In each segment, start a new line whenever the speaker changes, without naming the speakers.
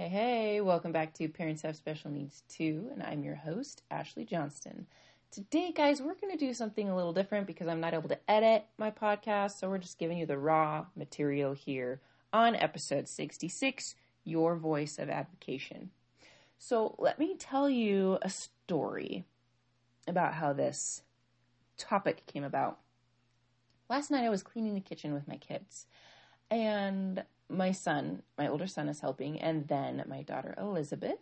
Hey, hey, welcome back to Parents Have Special Needs Too, and I'm your host, Ashley Johnston. Today, guys, we're going to do something a little different because I'm not able to edit my podcast, so we're just giving you the raw material here on episode 66 Your Voice of Advocation. So, let me tell you a story about how this topic came about. Last night, I was cleaning the kitchen with my kids, and my son, my older son, is helping, and then my daughter Elizabeth.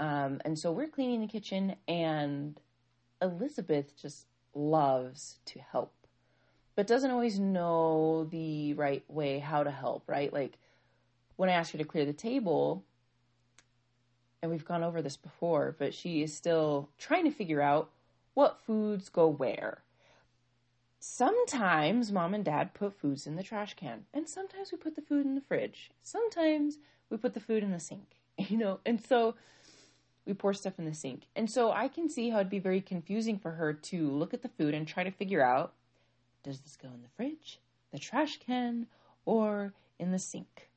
Um, and so we're cleaning the kitchen, and Elizabeth just loves to help, but doesn't always know the right way how to help, right? Like when I ask her to clear the table, and we've gone over this before, but she is still trying to figure out what foods go where sometimes mom and dad put foods in the trash can, and sometimes we put the food in the fridge. Sometimes we put the food in the sink, you know, and so we pour stuff in the sink. And so I can see how it'd be very confusing for her to look at the food and try to figure out does this go in the fridge, the trash can, or in the sink?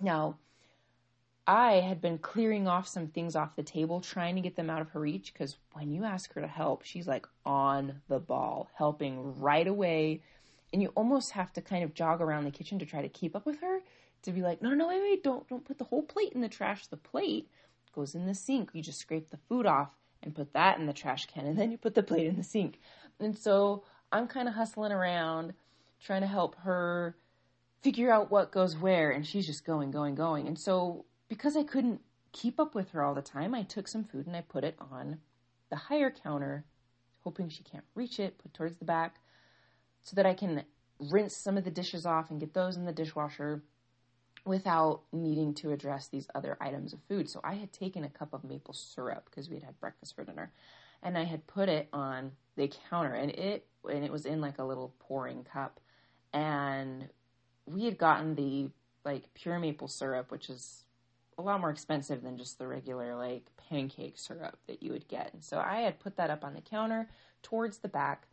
Now, I had been clearing off some things off the table, trying to get them out of her reach. Because when you ask her to help, she's like on the ball, helping right away. And you almost have to kind of jog around the kitchen to try to keep up with her. To be like, no, no, wait, wait, don't, don't put the whole plate in the trash. The plate goes in the sink. You just scrape the food off and put that in the trash can, and then you put the plate in the sink. And so I'm kind of hustling around, trying to help her figure out what goes where, and she's just going, going, going. And so because I couldn't keep up with her all the time, I took some food and I put it on the higher counter, hoping she can't reach it, put towards the back, so that I can rinse some of the dishes off and get those in the dishwasher without needing to address these other items of food. So I had taken a cup of maple syrup because we had had breakfast for dinner, and I had put it on the counter, and it and it was in like a little pouring cup, and we had gotten the like pure maple syrup, which is a lot more expensive than just the regular like pancake syrup that you would get. And so I had put that up on the counter towards the back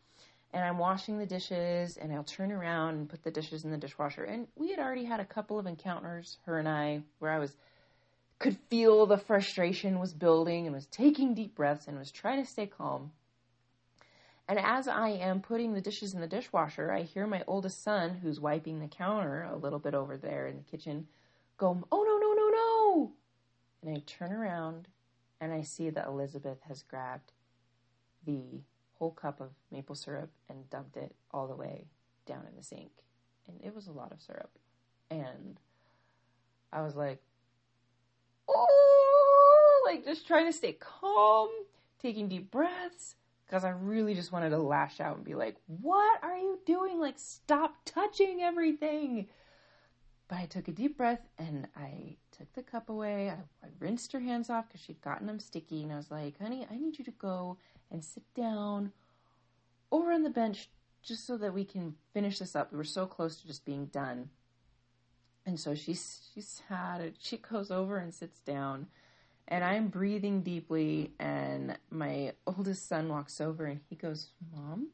and I'm washing the dishes and I'll turn around and put the dishes in the dishwasher. And we had already had a couple of encounters, her and I, where I was could feel the frustration was building and was taking deep breaths and was trying to stay calm. And as I am putting the dishes in the dishwasher, I hear my oldest son, who's wiping the counter a little bit over there in the kitchen, go, Oh no. And I turn around and I see that Elizabeth has grabbed the whole cup of maple syrup and dumped it all the way down in the sink. And it was a lot of syrup. And I was like, oh, like just trying to stay calm, taking deep breaths, because I really just wanted to lash out and be like, what are you doing? Like, stop touching everything. But I took a deep breath and I took the cup away. I, I rinsed her hands off because she'd gotten them sticky. And I was like, honey, I need you to go and sit down over on the bench just so that we can finish this up. We were so close to just being done. And so she, she sat, she goes over and sits down. And I'm breathing deeply. And my oldest son walks over and he goes, Mom,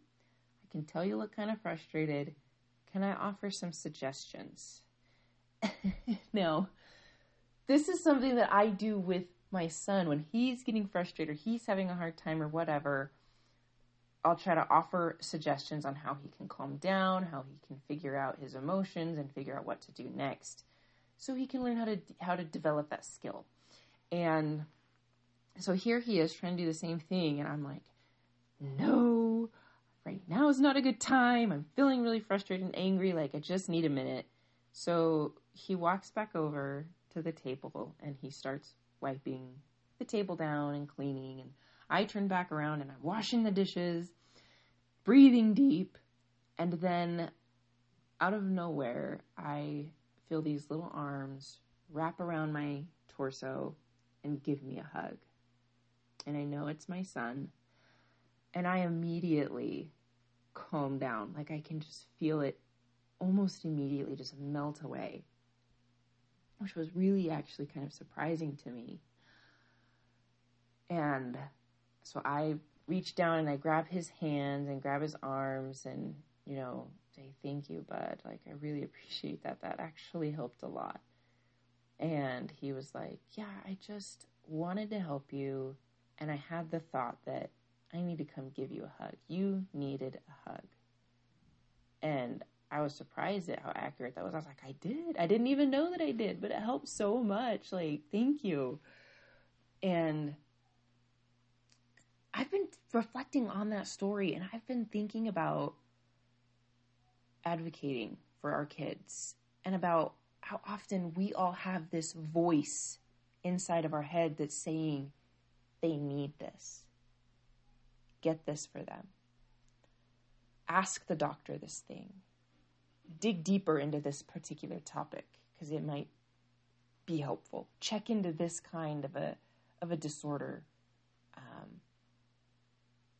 I can tell you look kind of frustrated. Can I offer some suggestions? no. This is something that I do with my son when he's getting frustrated, he's having a hard time, or whatever. I'll try to offer suggestions on how he can calm down, how he can figure out his emotions, and figure out what to do next, so he can learn how to how to develop that skill. And so here he is trying to do the same thing, and I'm like, no, right now is not a good time. I'm feeling really frustrated and angry. Like I just need a minute. So he walks back over to the table and he starts wiping the table down and cleaning. And I turn back around and I'm washing the dishes, breathing deep. And then out of nowhere, I feel these little arms wrap around my torso and give me a hug. And I know it's my son. And I immediately calm down. Like I can just feel it almost immediately just melt away, which was really actually kind of surprising to me. And so I reach down and I grab his hands and grab his arms and, you know, say, thank you, bud. Like, I really appreciate that. That actually helped a lot. And he was like, Yeah, I just wanted to help you. And I had the thought that I need to come give you a hug. You needed a hug. And I was surprised at how accurate that was. I was like, I did. I didn't even know that I did, but it helped so much. Like, thank you. And I've been reflecting on that story and I've been thinking about advocating for our kids and about how often we all have this voice inside of our head that's saying they need this. Get this for them. Ask the doctor this thing. Dig deeper into this particular topic because it might be helpful. Check into this kind of a of a disorder. Um,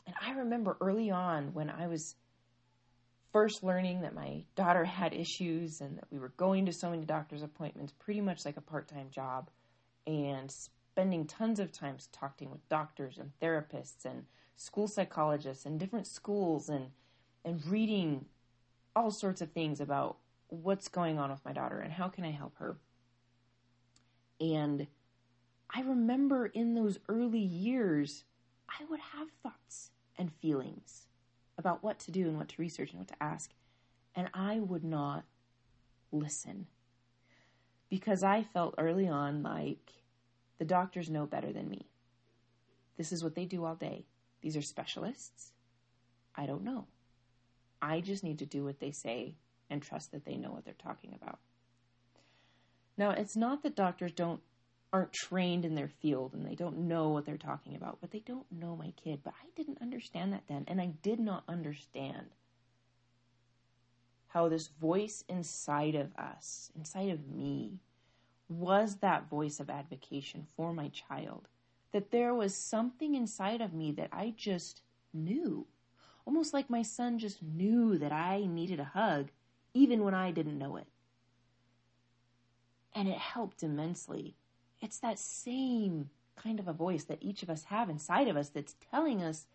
and I remember early on when I was first learning that my daughter had issues and that we were going to so many doctor's appointments, pretty much like a part time job, and spending tons of time talking with doctors and therapists and school psychologists and different schools and and reading all sorts of things about what's going on with my daughter and how can I help her. And I remember in those early years, I would have thoughts and feelings about what to do and what to research and what to ask. And I would not listen because I felt early on like the doctors know better than me. This is what they do all day. These are specialists. I don't know. I just need to do what they say and trust that they know what they're talking about. Now, it's not that doctors don't aren't trained in their field and they don't know what they're talking about, but they don't know my kid. But I didn't understand that then, and I did not understand how this voice inside of us, inside of me, was that voice of advocacy for my child. That there was something inside of me that I just knew. Almost like my son just knew that I needed a hug, even when I didn't know it. And it helped immensely it's that same kind of a voice that each of us have inside of us that's telling us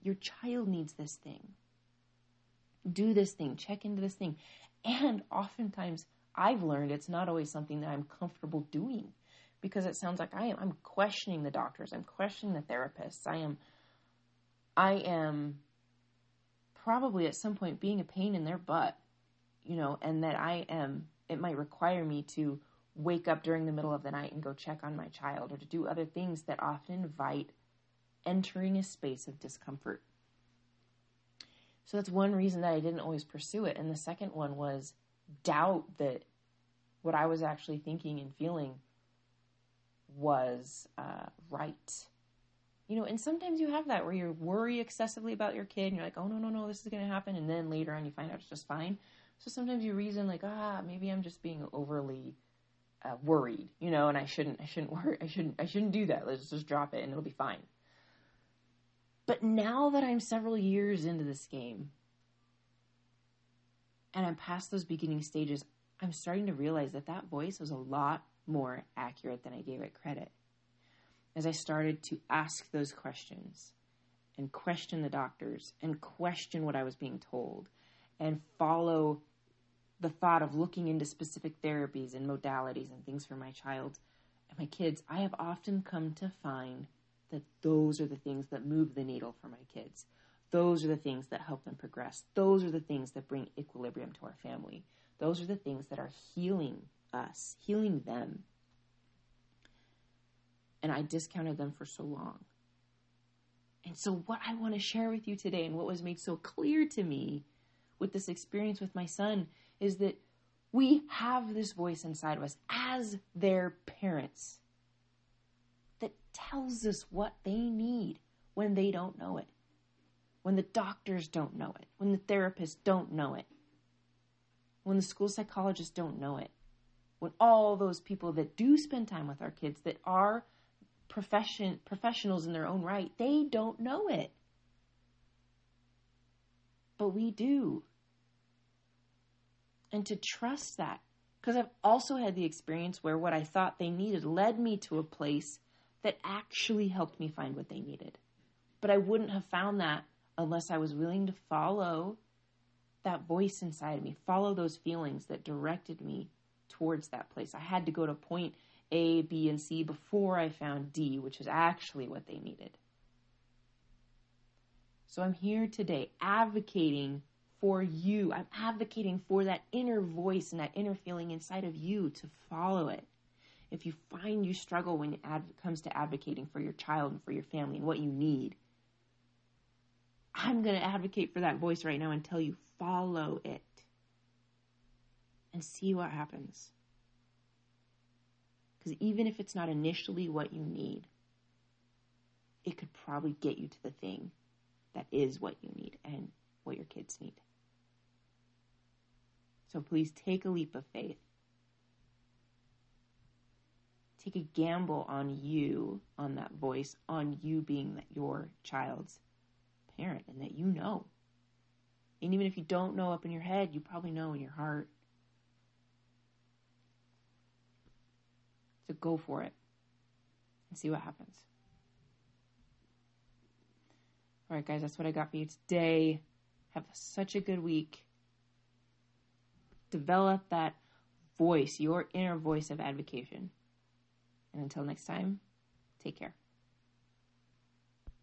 your child needs this thing. Do this thing, check into this thing. And oftentimes I've learned it's not always something that I'm comfortable doing because it sounds like I am I'm questioning the doctors, I'm questioning the therapists. I am I am probably at some point being a pain in their butt, you know, and that I am it might require me to wake up during the middle of the night and go check on my child or to do other things that often invite entering a space of discomfort. So that's one reason that I didn't always pursue it. And the second one was doubt that what I was actually thinking and feeling was uh, right. You know, and sometimes you have that where you worry excessively about your kid and you're like, oh, no, no, no, this is going to happen. And then later on you find out it's just fine. So sometimes you reason like, ah, maybe I'm just being overly uh, worried, you know, and I shouldn't, I shouldn't worry, I shouldn't, I shouldn't do that. Let's just drop it and it'll be fine. But now that I'm several years into this game and I'm past those beginning stages, I'm starting to realize that that voice was a lot more accurate than I gave it credit. As I started to ask those questions and question the doctors and question what I was being told and follow the thought of looking into specific therapies and modalities and things for my child and my kids, I have often come to find that those are the things that move the needle for my kids. Those are the things that help them progress. Those are the things that bring equilibrium to our family. Those are the things that are healing us, healing them. And I discounted them for so long. And so, what I want to share with you today, and what was made so clear to me with this experience with my son, is that we have this voice inside of us as their parents that tells us what they need when they don't know it, when the doctors don't know it, when the therapists don't know it, when the school psychologists don't know it, when all those people that do spend time with our kids that are profession professionals in their own right, they don't know it. But we do and to trust that. Because I've also had the experience where what I thought they needed led me to a place that actually helped me find what they needed. But I wouldn't have found that unless I was willing to follow that voice inside of me, follow those feelings that directed me towards that place. I had to go to a point A, B, and C before I found D, which is actually what they needed. So I'm here today advocating for you. I'm advocating for that inner voice and that inner feeling inside of you to follow it. If you find you struggle when it comes to advocating for your child and for your family and what you need, I'm going to advocate for that voice right now and tell you follow it and see what happens. Because even if it's not initially what you need, it could probably get you to the thing that is what you need and what your kids need. So please take a leap of faith. Take a gamble on you, on that voice, on you being that your child's parent and that you know. And even if you don't know up in your head, you probably know in your heart. So go for it and see what happens. All right, guys, that's what I got for you today. Have such a good week. Develop that voice, your inner voice of advocacy. And until next time, take care.